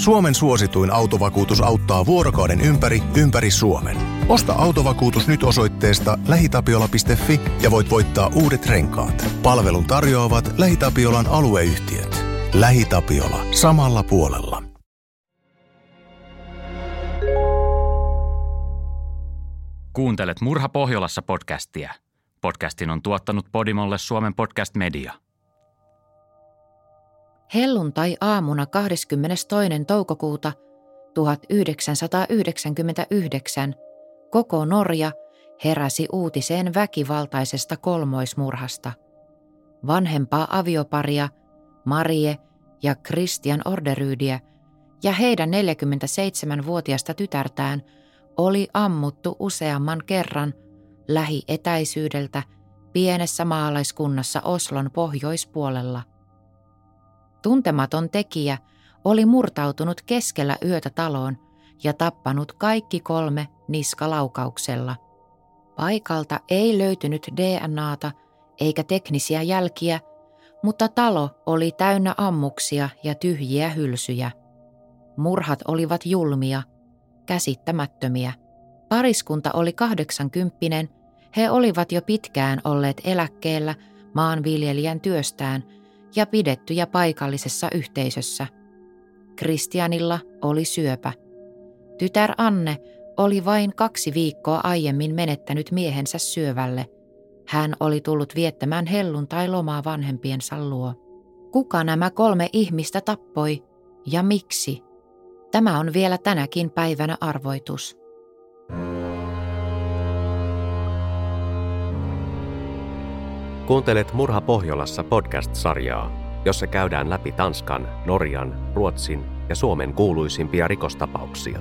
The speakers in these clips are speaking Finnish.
Suomen suosituin autovakuutus auttaa vuorokauden ympäri, ympäri Suomen. Osta autovakuutus nyt osoitteesta lähitapiola.fi ja voit voittaa uudet renkaat. Palvelun tarjoavat LähiTapiolan alueyhtiöt. LähiTapiola. Samalla puolella. Kuuntelet Murha Pohjolassa podcastia. Podcastin on tuottanut Podimolle Suomen podcast media. Helluntai-aamuna 22. toukokuuta 1999 koko Norja heräsi uutiseen väkivaltaisesta kolmoismurhasta. Vanhempaa avioparia Marie ja Christian Orderyydiä ja heidän 47-vuotiasta tytärtään oli ammuttu useamman kerran lähietäisyydeltä pienessä maalaiskunnassa Oslon pohjoispuolella. Tuntematon tekijä oli murtautunut keskellä yötä taloon ja tappanut kaikki kolme niskalaukauksella. Paikalta ei löytynyt DNAta eikä teknisiä jälkiä, mutta talo oli täynnä ammuksia ja tyhjiä hylsyjä. Murhat olivat julmia, käsittämättömiä. Pariskunta oli kahdeksankymppinen, he olivat jo pitkään olleet eläkkeellä maanviljelijän työstään – ja pidettyjä paikallisessa yhteisössä. Kristianilla oli syöpä. Tytär Anne oli vain kaksi viikkoa aiemmin menettänyt miehensä syövälle. Hän oli tullut viettämään helluntai lomaa vanhempiensa luo. Kuka nämä kolme ihmistä tappoi ja miksi? Tämä on vielä tänäkin päivänä arvoitus. Kuuntelet Murha Pohjolassa podcast-sarjaa, jossa käydään läpi Tanskan, Norjan, Ruotsin ja Suomen kuuluisimpia rikostapauksia.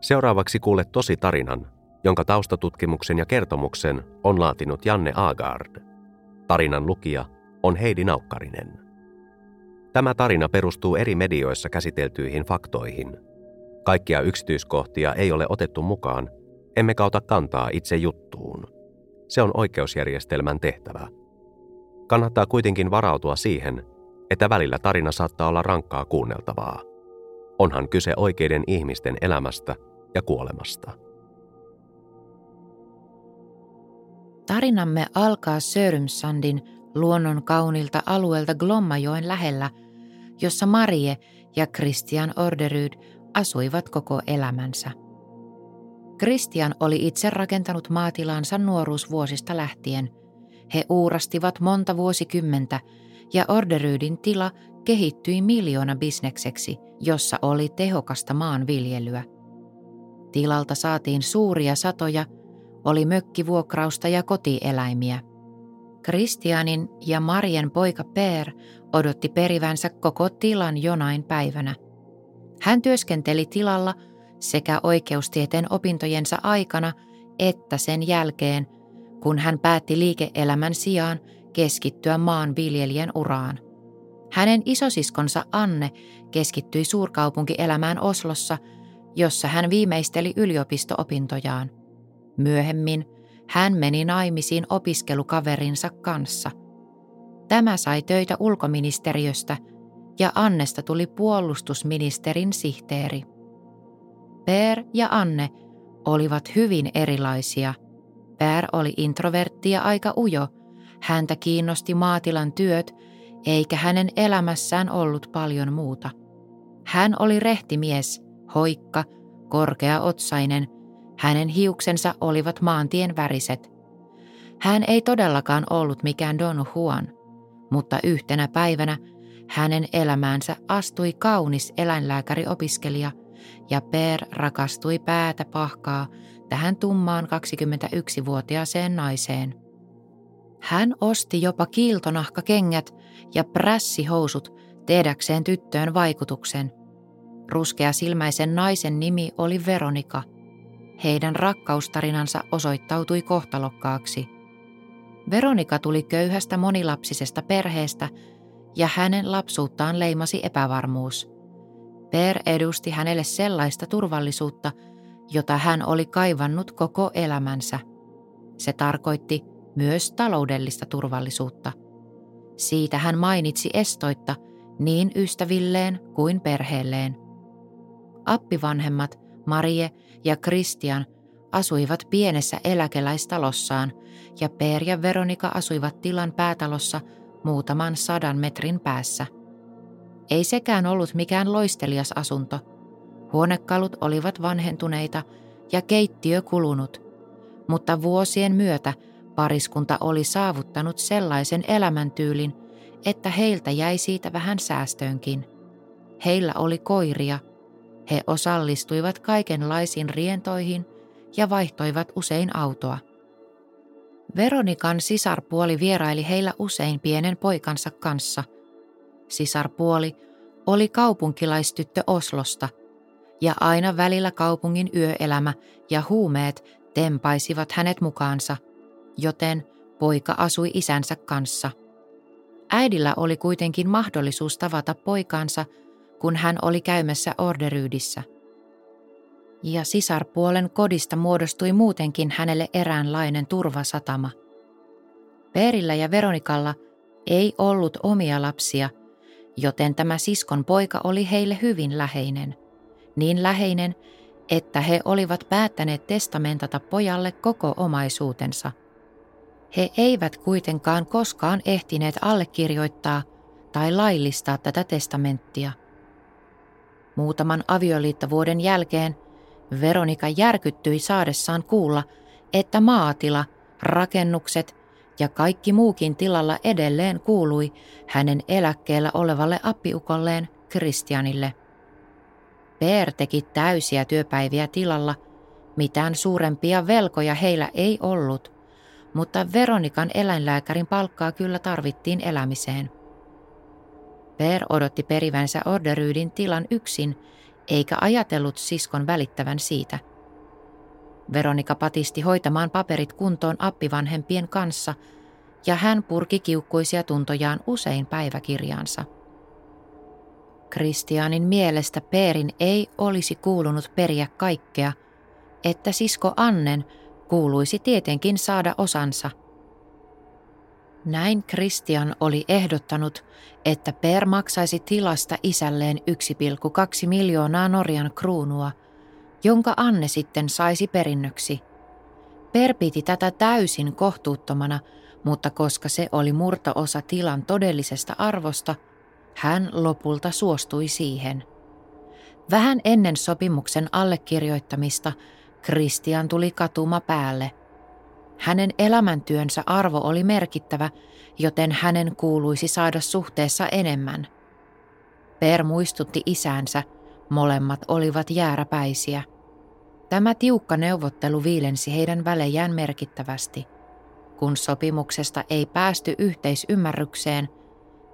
Seuraavaksi kuulet tosi tarinan, jonka taustatutkimuksen ja kertomuksen on laatinut Janne Agard. Tarinan lukija on Heidi Naukkarinen. Tämä tarina perustuu eri medioissa käsiteltyihin faktoihin. Kaikkia yksityiskohtia ei ole otettu mukaan, emme kauta kantaa itse juttuun. Se on oikeusjärjestelmän tehtävä. Kannattaa kuitenkin varautua siihen, että välillä tarina saattaa olla rankkaa kuunneltavaa. Onhan kyse oikeiden ihmisten elämästä ja kuolemasta. Tarinamme alkaa Sörmsandin luonnon kaunilta alueelta Glommajoen lähellä – jossa Marie ja Christian Orderyd asuivat koko elämänsä. Christian oli itse rakentanut maatilansa nuoruusvuosista lähtien. He uurastivat monta vuosikymmentä ja Orderydin tila kehittyi miljoona bisnekseksi, jossa oli tehokasta maanviljelyä. Tilalta saatiin suuria satoja, oli mökkivuokrausta ja kotieläimiä. Kristianin ja Marien poika Per odotti perivänsä koko tilan jonain päivänä. Hän työskenteli tilalla sekä oikeustieteen opintojensa aikana että sen jälkeen, kun hän päätti liike-elämän sijaan keskittyä maanviljelijän uraan. Hänen isosiskonsa Anne keskittyi suurkaupunkielämään Oslossa, jossa hän viimeisteli yliopisto-opintojaan. Myöhemmin hän meni naimisiin opiskelukaverinsa kanssa – Tämä sai töitä ulkoministeriöstä ja Annesta tuli puolustusministerin sihteeri. Per ja Anne olivat hyvin erilaisia. Per oli introvertti ja aika ujo. Häntä kiinnosti maatilan työt, eikä hänen elämässään ollut paljon muuta. Hän oli rehtimies, hoikka, korkeaotsainen. Hänen hiuksensa olivat maantien väriset. Hän ei todellakaan ollut mikään Don Juan. Mutta yhtenä päivänä hänen elämäänsä astui kaunis eläinlääkäriopiskelija ja Per rakastui päätä pahkaa tähän tummaan 21-vuotiaaseen naiseen. Hän osti jopa kiiltonahkakengät ja prässihousut tehdäkseen tyttöön vaikutuksen. Ruskea silmäisen naisen nimi oli Veronika. Heidän rakkaustarinansa osoittautui kohtalokkaaksi – Veronika tuli köyhästä monilapsisesta perheestä ja hänen lapsuuttaan leimasi epävarmuus. Per edusti hänelle sellaista turvallisuutta, jota hän oli kaivannut koko elämänsä. Se tarkoitti myös taloudellista turvallisuutta. Siitä hän mainitsi estoitta niin ystävilleen kuin perheelleen. Appivanhemmat Marie ja Christian asuivat pienessä eläkeläistalossaan ja Per ja Veronika asuivat tilan päätalossa muutaman sadan metrin päässä. Ei sekään ollut mikään loistelias asunto. Huonekalut olivat vanhentuneita ja keittiö kulunut, mutta vuosien myötä pariskunta oli saavuttanut sellaisen elämäntyylin, että heiltä jäi siitä vähän säästöönkin. Heillä oli koiria. He osallistuivat kaikenlaisiin rientoihin ja vaihtoivat usein autoa. Veronikan sisarpuoli vieraili heillä usein pienen poikansa kanssa. Sisarpuoli oli kaupunkilaistyttö Oslosta, ja aina välillä kaupungin yöelämä ja huumeet tempaisivat hänet mukaansa, joten poika asui isänsä kanssa. Äidillä oli kuitenkin mahdollisuus tavata poikansa, kun hän oli käymässä Orderyydissä. Ja sisarpuolen kodista muodostui muutenkin hänelle eräänlainen turvasatama. Perillä ja Veronikalla ei ollut omia lapsia, joten tämä siskon poika oli heille hyvin läheinen. Niin läheinen, että he olivat päättäneet testamentata pojalle koko omaisuutensa. He eivät kuitenkaan koskaan ehtineet allekirjoittaa tai laillistaa tätä testamenttia. Muutaman avioliittovuoden jälkeen Veronika järkyttyi saadessaan kuulla, että maatila, rakennukset ja kaikki muukin tilalla edelleen kuului hänen eläkkeellä olevalle appiukolleen Kristianille. Per teki täysiä työpäiviä tilalla, mitään suurempia velkoja heillä ei ollut, mutta Veronikan eläinlääkärin palkkaa kyllä tarvittiin elämiseen. Per odotti perivänsä Orderyydin tilan yksin, eikä ajatellut siskon välittävän siitä. Veronika patisti hoitamaan paperit kuntoon appivanhempien kanssa, ja hän purki kiukkuisia tuntojaan usein päiväkirjaansa. Kristianin mielestä Peerin ei olisi kuulunut periä kaikkea, että sisko Annen kuuluisi tietenkin saada osansa. Näin Kristian oli ehdottanut, että Per maksaisi tilasta isälleen 1,2 miljoonaa Norjan kruunua, jonka Anne sitten saisi perinnöksi. Per piti tätä täysin kohtuuttomana, mutta koska se oli murtoosa tilan todellisesta arvosta, hän lopulta suostui siihen. Vähän ennen sopimuksen allekirjoittamista Kristian tuli katuma päälle. Hänen elämäntyönsä arvo oli merkittävä, joten hänen kuuluisi saada suhteessa enemmän. Per muistutti isänsä, molemmat olivat jääräpäisiä. Tämä tiukka neuvottelu viilensi heidän välejään merkittävästi. Kun sopimuksesta ei päästy yhteisymmärrykseen,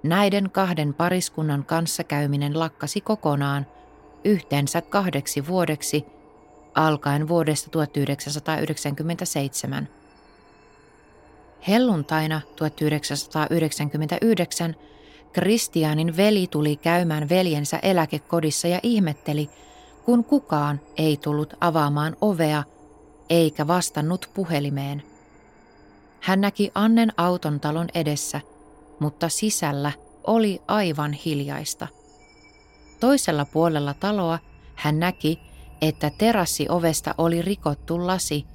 näiden kahden pariskunnan kanssakäyminen lakkasi kokonaan yhteensä kahdeksi vuodeksi alkaen vuodesta 1997. Helluntaina 1999 Kristianin veli tuli käymään veljensä eläkekodissa ja ihmetteli, kun kukaan ei tullut avaamaan ovea eikä vastannut puhelimeen. Hän näki Annen auton talon edessä, mutta sisällä oli aivan hiljaista. Toisella puolella taloa hän näki, että terassiovesta oli rikottu lasi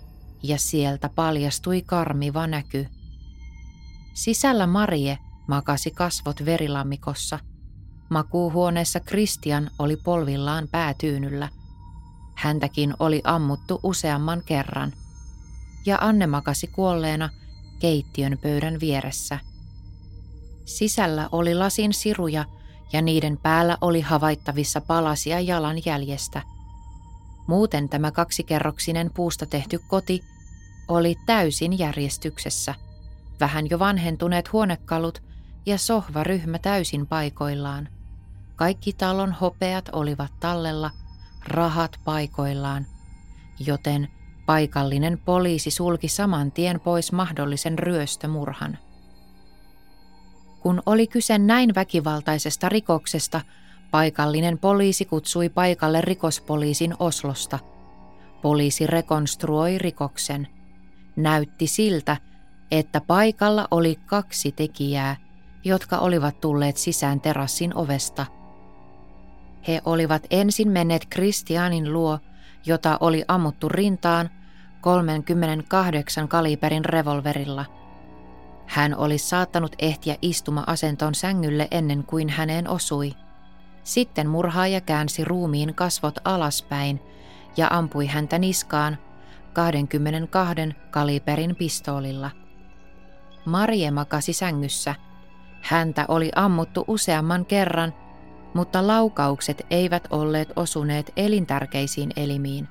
ja sieltä paljastui karmiva näky. Sisällä Marie makasi kasvot verilammikossa. Makuuhuoneessa Kristian oli polvillaan päätyynyllä. Häntäkin oli ammuttu useamman kerran. Ja Anne makasi kuolleena keittiön pöydän vieressä. Sisällä oli lasin siruja ja niiden päällä oli havaittavissa palasia jalanjäljestä. Muuten tämä kaksikerroksinen puusta tehty koti oli täysin järjestyksessä. Vähän jo vanhentuneet huonekalut ja sohvaryhmä täysin paikoillaan. Kaikki talon hopeat olivat tallella, rahat paikoillaan, joten paikallinen poliisi sulki saman tien pois mahdollisen ryöstömurhan. Kun oli kyse näin väkivaltaisesta rikoksesta, paikallinen poliisi kutsui paikalle rikospoliisin Oslosta. Poliisi rekonstruoi rikoksen. Näytti siltä, että paikalla oli kaksi tekijää, jotka olivat tulleet sisään terassin ovesta. He olivat ensin menneet Kristianin luo, jota oli ammuttu rintaan 38 kaliberin revolverilla. Hän oli saattanut ehtiä istuma asenton sängylle ennen kuin häneen osui. Sitten murhaaja käänsi ruumiin kasvot alaspäin ja ampui häntä niskaan 22 kaliberin pistoolilla. Marie makasi sängyssä. Häntä oli ammuttu useamman kerran, mutta laukaukset eivät olleet osuneet elintärkeisiin elimiin.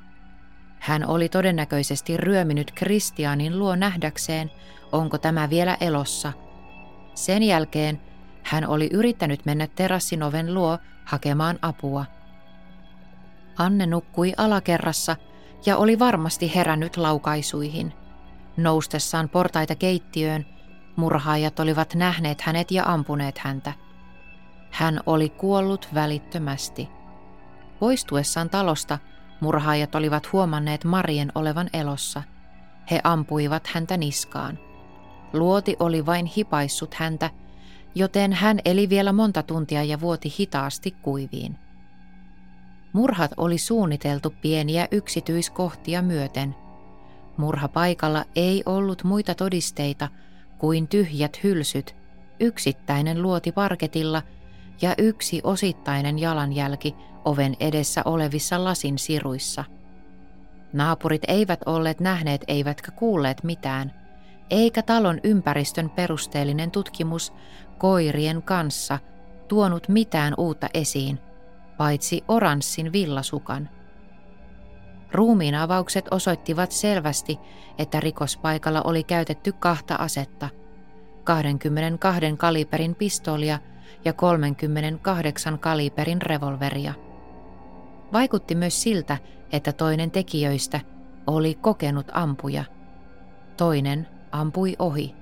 Hän oli todennäköisesti ryöminyt Kristianin luo nähdäkseen, onko tämä vielä elossa. Sen jälkeen hän oli yrittänyt mennä terassin oven luo hakemaan apua. Anne nukkui alakerrassa ja oli varmasti herännyt laukaisuihin. Noustessaan portaita keittiöön, murhaajat olivat nähneet hänet ja ampuneet häntä. Hän oli kuollut välittömästi. Poistuessaan talosta murhaajat olivat huomanneet Marien olevan elossa. He ampuivat häntä niskaan. Luoti oli vain hipaissut häntä, joten hän eli vielä monta tuntia ja vuoti hitaasti kuiviin. Murhat oli suunniteltu pieniä yksityiskohtia myöten. Murhapaikalla ei ollut muita todisteita kuin tyhjät hylsyt, yksittäinen luoti parketilla ja yksi osittainen jalanjälki oven edessä olevissa lasin siruissa. Naapurit eivät olleet nähneet eivätkä kuulleet mitään, eikä talon ympäristön perusteellinen tutkimus koirien kanssa tuonut mitään uutta esiin, paitsi oranssin villasukan. Ruumiin avaukset osoittivat selvästi, että rikospaikalla oli käytetty kahta asetta, 22 kaliberin pistoolia ja 38 kaliberin revolveria. Vaikutti myös siltä, että toinen tekijöistä oli kokenut ampuja. Toinen ampui ohi.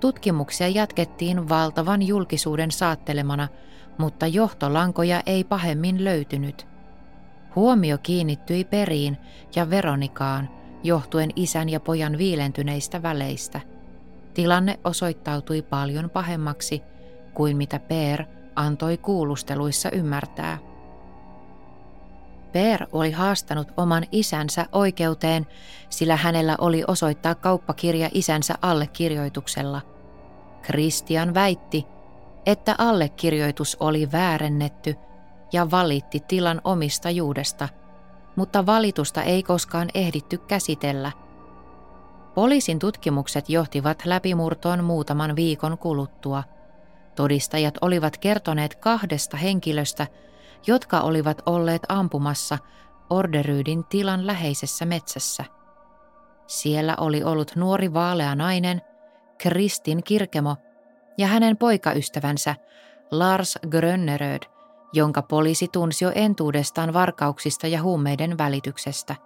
Tutkimuksia jatkettiin valtavan julkisuuden saattelemana, mutta johtolankoja ei pahemmin löytynyt. Huomio kiinnittyi periin ja Veronikaan johtuen isän ja pojan viilentyneistä väleistä. Tilanne osoittautui paljon pahemmaksi kuin mitä Per antoi kuulusteluissa ymmärtää. Per oli haastanut oman isänsä oikeuteen, sillä hänellä oli osoittaa kauppakirja isänsä allekirjoituksella. Christian väitti, että allekirjoitus oli väärennetty ja valitti tilan omistajuudesta, mutta valitusta ei koskaan ehditty käsitellä. Poliisin tutkimukset johtivat läpimurtoon muutaman viikon kuluttua. Todistajat olivat kertoneet kahdesta henkilöstä, jotka olivat olleet ampumassa Orderyydin tilan läheisessä metsässä. Siellä oli ollut nuori vaalea nainen, Kristin Kirkemo, ja hänen poikaystävänsä Lars Grönneröd, jonka poliisi tunsi jo entuudestaan varkauksista ja huumeiden välityksestä.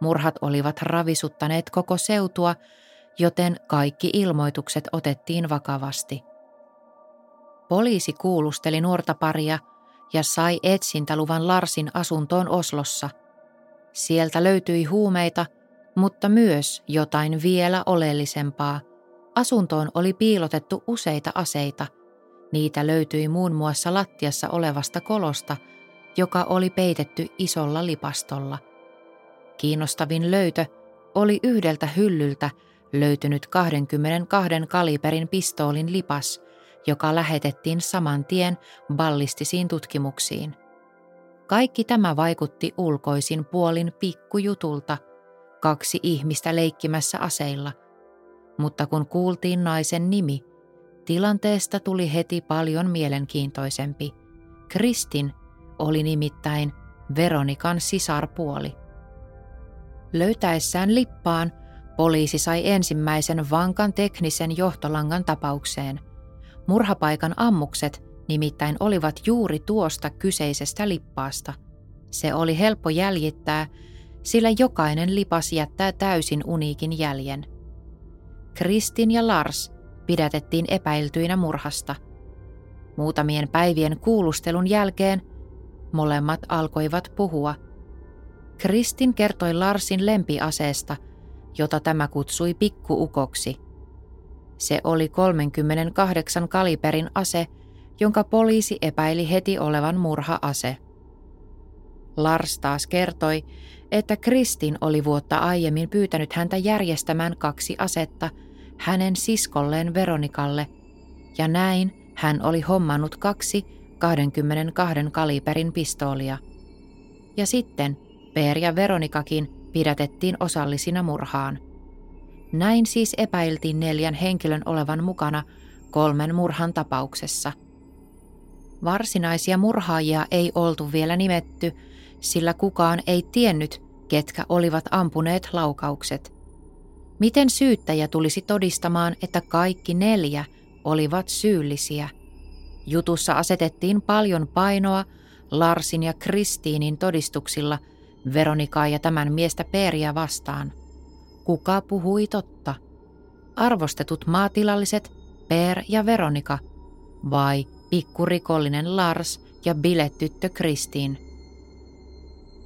Murhat olivat ravisuttaneet koko seutua, joten kaikki ilmoitukset otettiin vakavasti. Poliisi kuulusteli nuorta paria – ja sai etsintäluvan Larsin asuntoon Oslossa. Sieltä löytyi huumeita, mutta myös jotain vielä oleellisempaa. Asuntoon oli piilotettu useita aseita. Niitä löytyi muun muassa lattiassa olevasta kolosta, joka oli peitetty isolla lipastolla. Kiinnostavin löytö oli yhdeltä hyllyltä löytynyt 22 kaliberin pistoolin lipas – joka lähetettiin saman tien ballistisiin tutkimuksiin. Kaikki tämä vaikutti ulkoisin puolin pikkujutulta, kaksi ihmistä leikkimässä aseilla. Mutta kun kuultiin naisen nimi, tilanteesta tuli heti paljon mielenkiintoisempi. Kristin oli nimittäin Veronikan sisarpuoli. Löytäessään lippaan, poliisi sai ensimmäisen vankan teknisen johtolangan tapaukseen – Murhapaikan ammukset nimittäin olivat juuri tuosta kyseisestä lippaasta. Se oli helppo jäljittää, sillä jokainen lipas jättää täysin uniikin jäljen. Kristin ja Lars pidätettiin epäiltyinä murhasta. Muutamien päivien kuulustelun jälkeen molemmat alkoivat puhua. Kristin kertoi Larsin lempiaseesta, jota tämä kutsui pikkuukoksi. Se oli 38 kaliberin ase, jonka poliisi epäili heti olevan murha-ase. Lars taas kertoi, että Kristin oli vuotta aiemmin pyytänyt häntä järjestämään kaksi asetta hänen siskolleen Veronikalle, ja näin hän oli hommannut kaksi 22 kaliberin pistoolia. Ja sitten Per ja Veronikakin pidätettiin osallisina murhaan. Näin siis epäiltiin neljän henkilön olevan mukana kolmen murhan tapauksessa. Varsinaisia murhaajia ei oltu vielä nimetty, sillä kukaan ei tiennyt, ketkä olivat ampuneet laukaukset. Miten syyttäjä tulisi todistamaan, että kaikki neljä olivat syyllisiä? Jutussa asetettiin paljon painoa Larsin ja Kristiinin todistuksilla Veronikaa ja tämän miestä Peeriä vastaan. Kuka puhui totta? Arvostetut maatilalliset Per ja Veronika vai pikkurikollinen Lars ja bilettyttö Kristiin?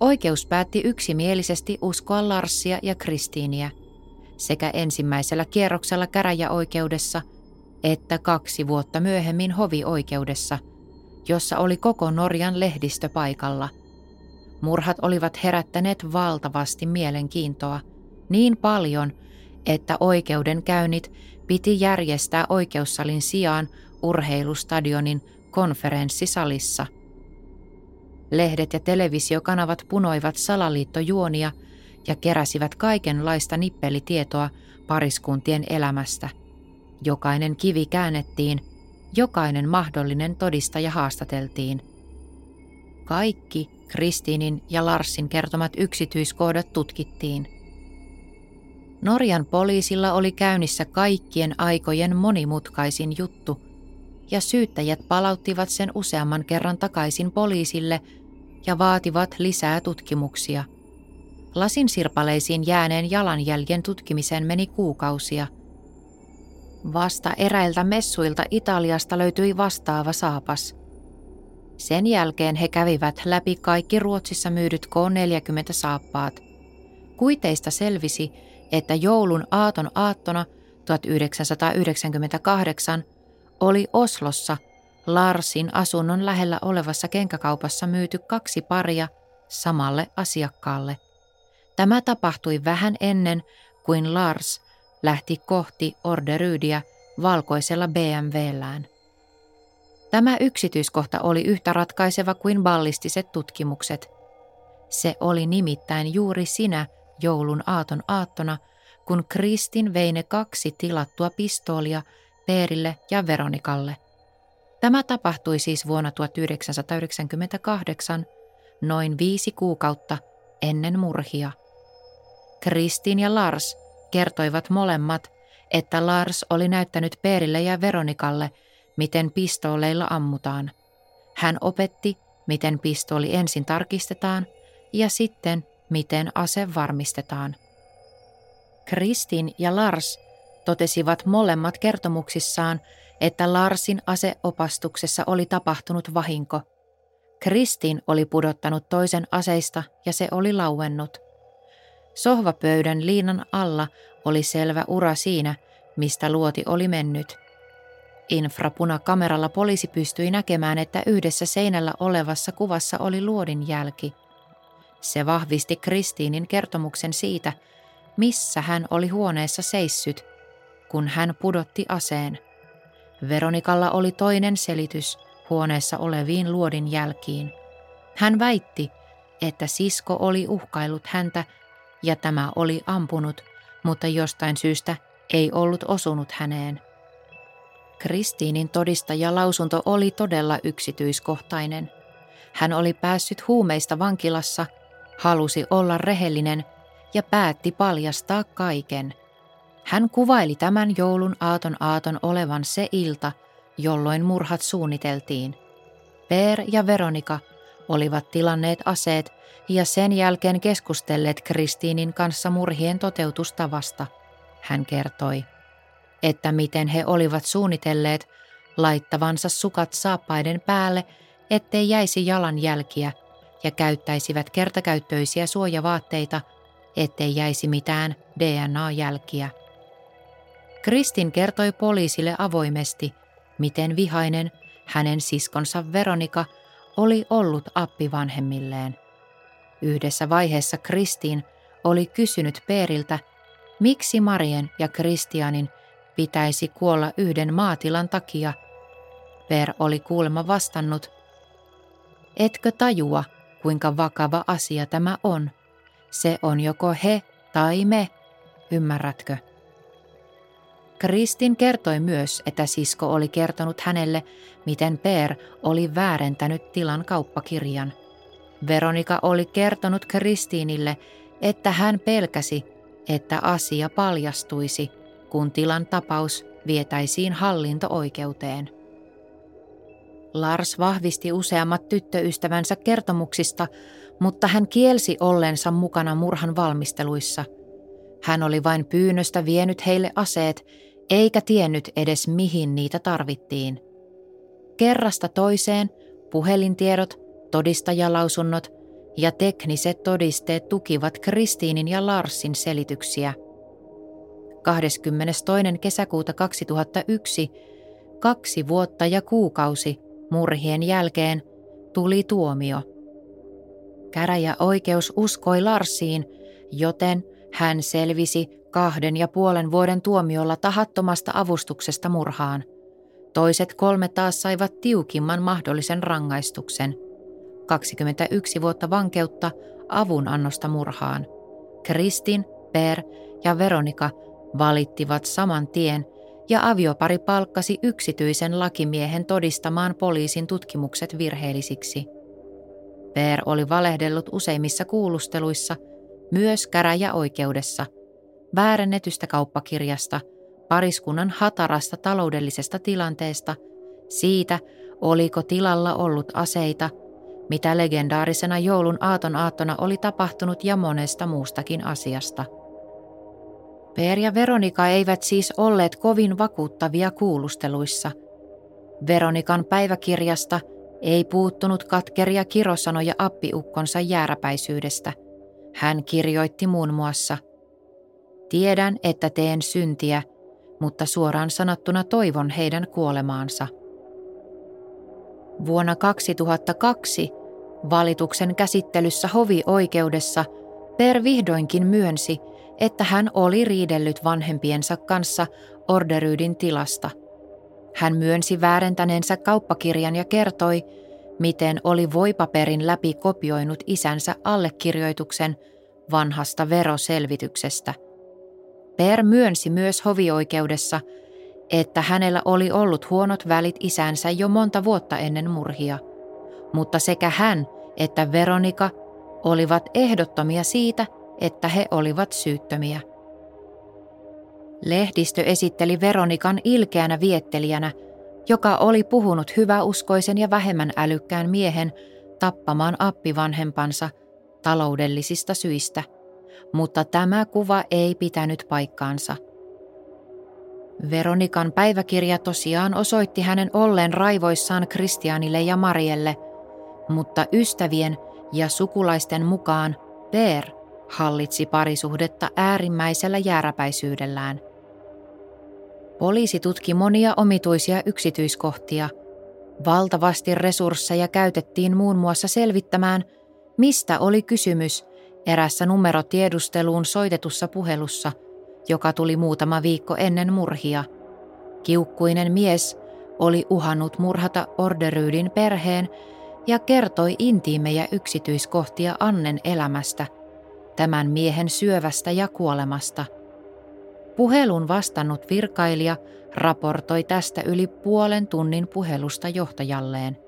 Oikeus päätti yksimielisesti uskoa Larsia ja Kristiiniä sekä ensimmäisellä kierroksella käräjäoikeudessa että kaksi vuotta myöhemmin hovioikeudessa, jossa oli koko Norjan lehdistö paikalla. Murhat olivat herättäneet valtavasti mielenkiintoa, niin paljon, että oikeudenkäynnit piti järjestää oikeussalin sijaan urheilustadionin konferenssisalissa – Lehdet ja televisiokanavat punoivat salaliittojuonia ja keräsivät kaikenlaista nippelitietoa pariskuntien elämästä. Jokainen kivi käännettiin, jokainen mahdollinen todistaja haastateltiin. Kaikki Kristiinin ja Larsin kertomat yksityiskohdat tutkittiin. Norjan poliisilla oli käynnissä kaikkien aikojen monimutkaisin juttu, ja syyttäjät palauttivat sen useamman kerran takaisin poliisille – ja vaativat lisää tutkimuksia. Lasin sirpaleisiin jääneen jalanjäljen tutkimiseen meni kuukausia. Vasta eräiltä messuilta Italiasta löytyi vastaava saapas. Sen jälkeen he kävivät läpi kaikki Ruotsissa myydyt K40 saappaat. Kuiteista selvisi, että joulun aaton aattona 1998 oli Oslossa – Larsin asunnon lähellä olevassa kenkäkaupassa myyty kaksi paria samalle asiakkaalle. Tämä tapahtui vähän ennen kuin Lars lähti kohti Orderyydiä valkoisella BMWllään. Tämä yksityiskohta oli yhtä ratkaiseva kuin ballistiset tutkimukset. Se oli nimittäin juuri sinä joulun aaton aattona, kun Kristin vei ne kaksi tilattua pistoolia Peerille ja Veronikalle. Tämä tapahtui siis vuonna 1998, noin viisi kuukautta ennen murhia. Kristin ja Lars kertoivat molemmat, että Lars oli näyttänyt Peerille ja Veronikalle, miten pistooleilla ammutaan. Hän opetti, miten pistooli ensin tarkistetaan ja sitten miten ase varmistetaan. Kristin ja Lars totesivat molemmat kertomuksissaan, että Larsin aseopastuksessa oli tapahtunut vahinko. Kristin oli pudottanut toisen aseista ja se oli lauennut. Sohvapöydän liinan alla oli selvä ura siinä, mistä luoti oli mennyt. Infrapunakameralla poliisi pystyi näkemään, että yhdessä seinällä olevassa kuvassa oli luodin jälki. Se vahvisti Kristiinin kertomuksen siitä, missä hän oli huoneessa seissyt, kun hän pudotti aseen. Veronikalla oli toinen selitys huoneessa oleviin luodin jälkiin. Hän väitti, että sisko oli uhkailut häntä ja tämä oli ampunut, mutta jostain syystä ei ollut osunut häneen. Kristiinin todistajalausunto oli todella yksityiskohtainen. Hän oli päässyt huumeista vankilassa, halusi olla rehellinen ja päätti paljastaa kaiken – hän kuvaili tämän joulun aaton aaton olevan se ilta, jolloin murhat suunniteltiin. Per ja Veronika olivat tilanneet aseet ja sen jälkeen keskustelleet Kristiinin kanssa murhien toteutustavasta. Hän kertoi, että miten he olivat suunnitelleet laittavansa sukat saappaiden päälle, ettei jäisi jalanjälkiä, ja käyttäisivät kertakäyttöisiä suojavaatteita, ettei jäisi mitään DNA-jälkiä. Kristin kertoi poliisille avoimesti, miten vihainen hänen siskonsa Veronika oli ollut appivanhemmilleen. Yhdessä vaiheessa Kristiin oli kysynyt Peeriltä, miksi Marien ja Kristianin pitäisi kuolla yhden maatilan takia. Per oli kuulemma vastannut, etkö tajua, kuinka vakava asia tämä on? Se on joko he tai me, ymmärrätkö? Kristin kertoi myös, että sisko oli kertonut hänelle, miten Per oli väärentänyt tilan kauppakirjan. Veronika oli kertonut Kristiinille, että hän pelkäsi, että asia paljastuisi, kun tilan tapaus vietäisiin hallinto-oikeuteen. Lars vahvisti useammat tyttöystävänsä kertomuksista, mutta hän kielsi ollensa mukana murhan valmisteluissa. Hän oli vain pyynnöstä vienyt heille aseet, eikä tiennyt edes mihin niitä tarvittiin. Kerrasta toiseen puhelintiedot, todistajalausunnot ja tekniset todisteet tukivat Kristiinin ja Larsin selityksiä. 22. kesäkuuta 2001, kaksi vuotta ja kuukausi murhien jälkeen, tuli tuomio. Käräjäoikeus uskoi Larsiin, joten hän selvisi kahden ja puolen vuoden tuomiolla tahattomasta avustuksesta murhaan. Toiset kolme taas saivat tiukimman mahdollisen rangaistuksen. 21 vuotta vankeutta avunannosta murhaan. Kristin, Per ja Veronika valittivat saman tien ja aviopari palkkasi yksityisen lakimiehen todistamaan poliisin tutkimukset virheellisiksi. Per oli valehdellut useimmissa kuulusteluissa, myös käräjäoikeudessa, väärennetystä kauppakirjasta, pariskunnan hatarasta taloudellisesta tilanteesta, siitä, oliko tilalla ollut aseita, mitä legendaarisena joulun aaton aattona oli tapahtunut ja monesta muustakin asiasta – Per ja Veronika eivät siis olleet kovin vakuuttavia kuulusteluissa. Veronikan päiväkirjasta ei puuttunut katkeria kirosanoja appiukkonsa jääräpäisyydestä. Hän kirjoitti muun muassa, Tiedän, että teen syntiä, mutta suoraan sanottuna toivon heidän kuolemaansa. Vuonna 2002 valituksen käsittelyssä hovioikeudessa Per vihdoinkin myönsi, että hän oli riidellyt vanhempiensa kanssa Orderydin tilasta. Hän myönsi väärentäneensä kauppakirjan ja kertoi, miten oli voipaperin läpi kopioinut isänsä allekirjoituksen vanhasta veroselvityksestä. Per myönsi myös hovioikeudessa, että hänellä oli ollut huonot välit isänsä jo monta vuotta ennen murhia, mutta sekä hän että Veronika olivat ehdottomia siitä, että he olivat syyttömiä. Lehdistö esitteli Veronikan ilkeänä viettelijänä, joka oli puhunut hyväuskoisen ja vähemmän älykkään miehen tappamaan appivanhempansa taloudellisista syistä, mutta tämä kuva ei pitänyt paikkaansa. Veronikan päiväkirja tosiaan osoitti hänen olleen raivoissaan Kristianille ja Marielle, mutta ystävien ja sukulaisten mukaan Per hallitsi parisuhdetta äärimmäisellä jääräpäisyydellään. Poliisi tutki monia omituisia yksityiskohtia. Valtavasti resursseja käytettiin muun muassa selvittämään, mistä oli kysymys erässä numerotiedusteluun soitetussa puhelussa, joka tuli muutama viikko ennen murhia. Kiukkuinen mies oli uhannut murhata Orderyydin perheen ja kertoi intiimejä yksityiskohtia Annen elämästä – tämän miehen syövästä ja kuolemasta. Puhelun vastannut virkailija raportoi tästä yli puolen tunnin puhelusta johtajalleen.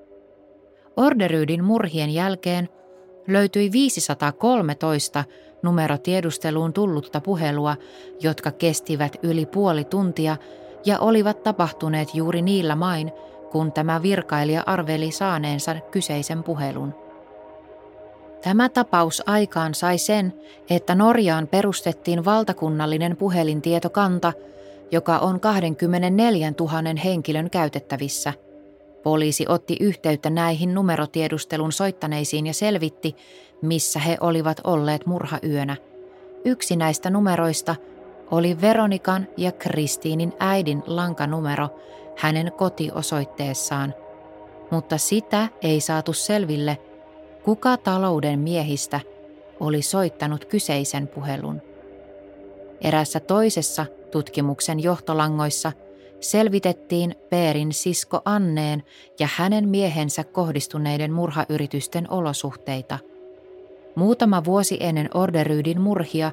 Orderyydin murhien jälkeen löytyi 513 numerotiedusteluun tullutta puhelua, jotka kestivät yli puoli tuntia ja olivat tapahtuneet juuri niillä main, kun tämä virkailija arveli saaneensa kyseisen puhelun. Tämä tapaus aikaan sai sen, että Norjaan perustettiin valtakunnallinen puhelintietokanta, joka on 24 000 henkilön käytettävissä. Poliisi otti yhteyttä näihin numerotiedustelun soittaneisiin ja selvitti, missä he olivat olleet murhayönä. Yksi näistä numeroista oli Veronikan ja Kristiinin äidin lankanumero hänen kotiosoitteessaan, mutta sitä ei saatu selville, kuka talouden miehistä oli soittanut kyseisen puhelun. Erässä toisessa tutkimuksen johtolangoissa selvitettiin Peerin sisko Anneen ja hänen miehensä kohdistuneiden murhayritysten olosuhteita. Muutama vuosi ennen Orderyydin murhia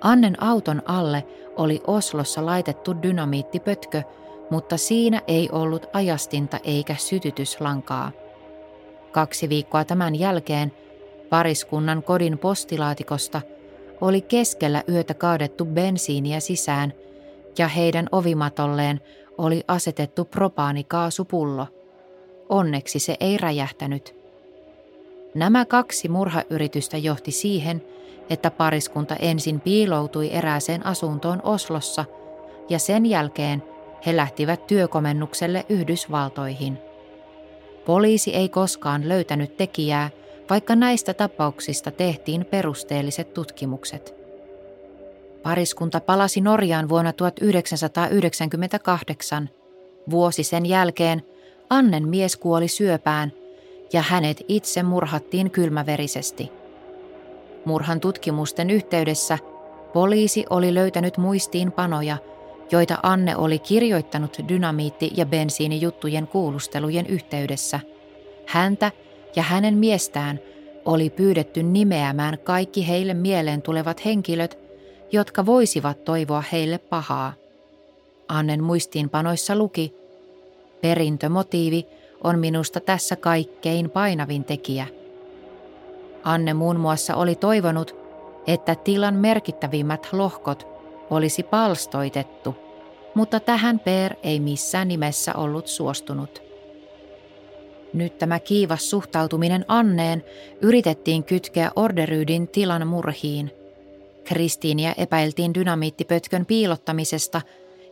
Annen auton alle oli Oslossa laitettu dynamiittipötkö, mutta siinä ei ollut ajastinta eikä sytytyslankaa. Kaksi viikkoa tämän jälkeen pariskunnan kodin postilaatikosta oli keskellä yötä kaadettu bensiiniä sisään ja heidän ovimatolleen oli asetettu propaanikaasupullo. Onneksi se ei räjähtänyt. Nämä kaksi murhayritystä johti siihen, että pariskunta ensin piiloutui erääseen asuntoon Oslossa ja sen jälkeen he lähtivät työkomennukselle Yhdysvaltoihin. Poliisi ei koskaan löytänyt tekijää, vaikka näistä tapauksista tehtiin perusteelliset tutkimukset. Pariskunta palasi Norjaan vuonna 1998. Vuosi sen jälkeen Annen mies kuoli syöpään ja hänet itse murhattiin kylmäverisesti. Murhan tutkimusten yhteydessä poliisi oli löytänyt muistiinpanoja, joita Anne oli kirjoittanut dynamiitti- ja bensiinijuttujen kuulustelujen yhteydessä. Häntä ja hänen miestään oli pyydetty nimeämään kaikki heille mieleen tulevat henkilöt, jotka voisivat toivoa heille pahaa. Annen muistiinpanoissa luki, perintömotiivi on minusta tässä kaikkein painavin tekijä. Anne muun muassa oli toivonut, että tilan merkittävimmät lohkot olisi palstoitettu, mutta tähän Per ei missään nimessä ollut suostunut. Nyt tämä kiivas suhtautuminen Anneen yritettiin kytkeä Orderyydin tilan murhiin. Kristiiniä epäiltiin dynamiittipötkön piilottamisesta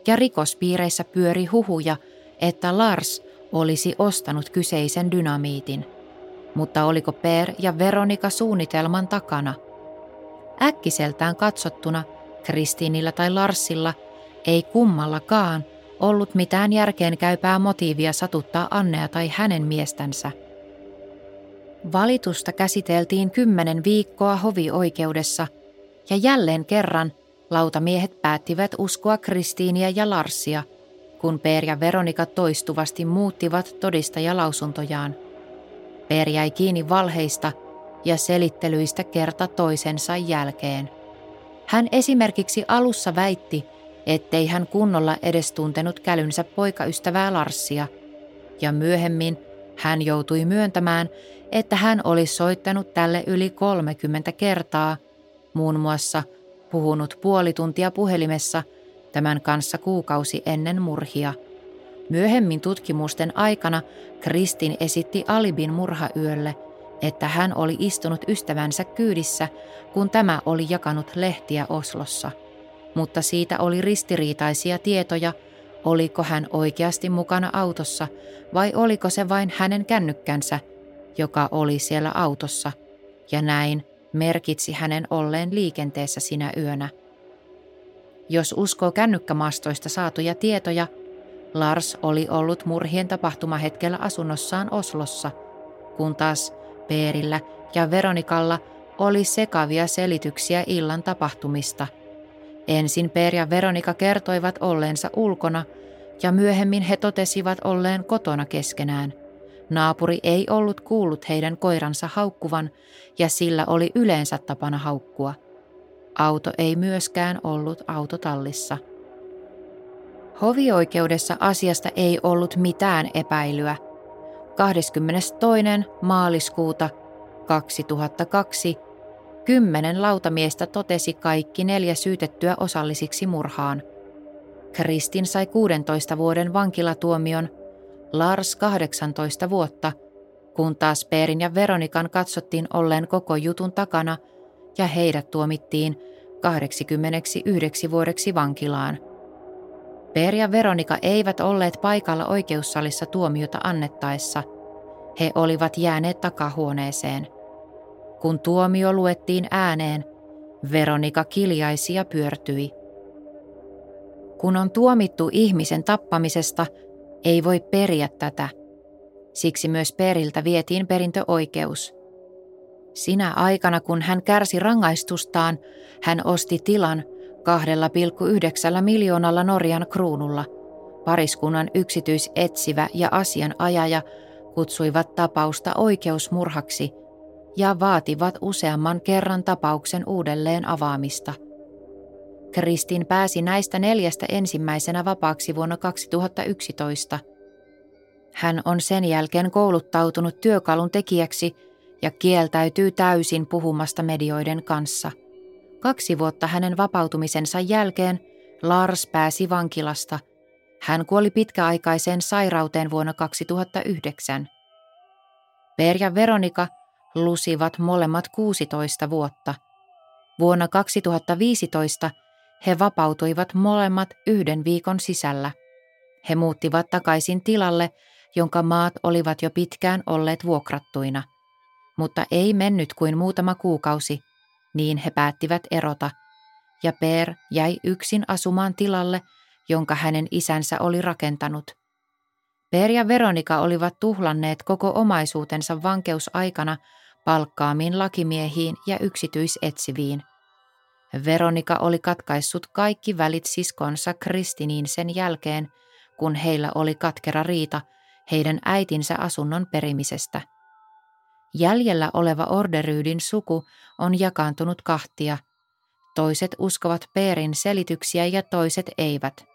ja rikospiireissä pyöri huhuja, että Lars olisi ostanut kyseisen dynamiitin. Mutta oliko Per ja Veronika suunnitelman takana? Äkkiseltään katsottuna Kristiinillä tai Larsilla ei kummallakaan ollut mitään järkeen käypää motiivia satuttaa Annea tai hänen miestänsä. Valitusta käsiteltiin kymmenen viikkoa hovioikeudessa ja jälleen kerran lautamiehet päättivät uskoa Kristiiniä ja Larsia, kun Per ja Veronika toistuvasti muuttivat todistajalausuntojaan. Per jäi kiinni valheista ja selittelyistä kerta toisensa jälkeen. Hän esimerkiksi alussa väitti, ettei hän kunnolla edes tuntenut kälynsä poikaystävää Larsia, ja myöhemmin hän joutui myöntämään, että hän oli soittanut tälle yli 30 kertaa, muun muassa puhunut puoli tuntia puhelimessa tämän kanssa kuukausi ennen murhia. Myöhemmin tutkimusten aikana Kristin esitti Alibin murhayölle, että hän oli istunut ystävänsä kyydissä, kun tämä oli jakanut lehtiä Oslossa – mutta siitä oli ristiriitaisia tietoja, oliko hän oikeasti mukana autossa vai oliko se vain hänen kännykkänsä, joka oli siellä autossa, ja näin merkitsi hänen olleen liikenteessä sinä yönä. Jos uskoo kännykkämastoista saatuja tietoja, Lars oli ollut murhien tapahtumahetkellä asunnossaan Oslossa, kun taas Peerillä ja Veronikalla oli sekavia selityksiä illan tapahtumista – Ensin Per ja Veronika kertoivat olleensa ulkona ja myöhemmin he totesivat olleen kotona keskenään. Naapuri ei ollut kuullut heidän koiransa haukkuvan ja sillä oli yleensä tapana haukkua. Auto ei myöskään ollut autotallissa. Hovioikeudessa asiasta ei ollut mitään epäilyä. 22. maaliskuuta 2002 Kymmenen lautamiestä totesi kaikki neljä syytettyä osallisiksi murhaan. Kristin sai 16 vuoden vankilatuomion, Lars 18 vuotta, kun taas Peerin ja Veronikan katsottiin olleen koko jutun takana ja heidät tuomittiin 89 vuodeksi vankilaan. Per ja Veronika eivät olleet paikalla oikeussalissa tuomiota annettaessa. He olivat jääneet takahuoneeseen. Kun tuomio luettiin ääneen, Veronika kiljaisi ja pyörtyi. Kun on tuomittu ihmisen tappamisesta, ei voi periä tätä. Siksi myös Periltä vietiin perintöoikeus. Sinä aikana, kun hän kärsi rangaistustaan, hän osti tilan 2,9 miljoonalla Norjan kruunulla. Pariskunnan yksityisetsivä ja asianajaja kutsuivat tapausta oikeusmurhaksi ja vaativat useamman kerran tapauksen uudelleen avaamista. Kristin pääsi näistä neljästä ensimmäisenä vapaaksi vuonna 2011. Hän on sen jälkeen kouluttautunut työkalun tekijäksi ja kieltäytyy täysin puhumasta medioiden kanssa – Kaksi vuotta hänen vapautumisensa jälkeen Lars pääsi vankilasta. Hän kuoli pitkäaikaiseen sairauteen vuonna 2009. Per ja Veronika lusivat molemmat 16 vuotta. Vuonna 2015 he vapautuivat molemmat yhden viikon sisällä. He muuttivat takaisin tilalle, jonka maat olivat jo pitkään olleet vuokrattuina. Mutta ei mennyt kuin muutama kuukausi – niin he päättivät erota, ja Per jäi yksin asumaan tilalle, jonka hänen isänsä oli rakentanut. Per ja Veronika olivat tuhlanneet koko omaisuutensa vankeusaikana palkkaamiin lakimiehiin ja yksityisetsiviin. Veronika oli katkaissut kaikki välit siskonsa Kristiniin sen jälkeen, kun heillä oli katkera riita heidän äitinsä asunnon perimisestä – Jäljellä oleva Orderyydin suku on jakaantunut kahtia. Toiset uskovat Peerin selityksiä ja toiset eivät.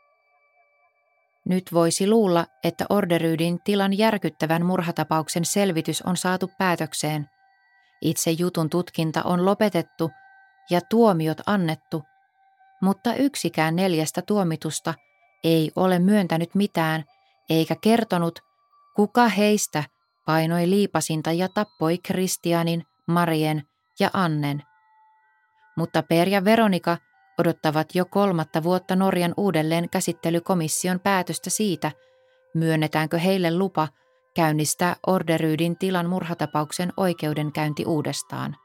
Nyt voisi luulla, että Orderyydin tilan järkyttävän murhatapauksen selvitys on saatu päätökseen. Itse jutun tutkinta on lopetettu ja tuomiot annettu, mutta yksikään neljästä tuomitusta ei ole myöntänyt mitään eikä kertonut, kuka heistä – painoi liipasinta ja tappoi Kristianin, Marien ja Annen. Mutta Per ja Veronika odottavat jo kolmatta vuotta Norjan uudelleen käsittelykomission päätöstä siitä, myönnetäänkö heille lupa käynnistää Orderyydin tilan murhatapauksen oikeudenkäynti uudestaan.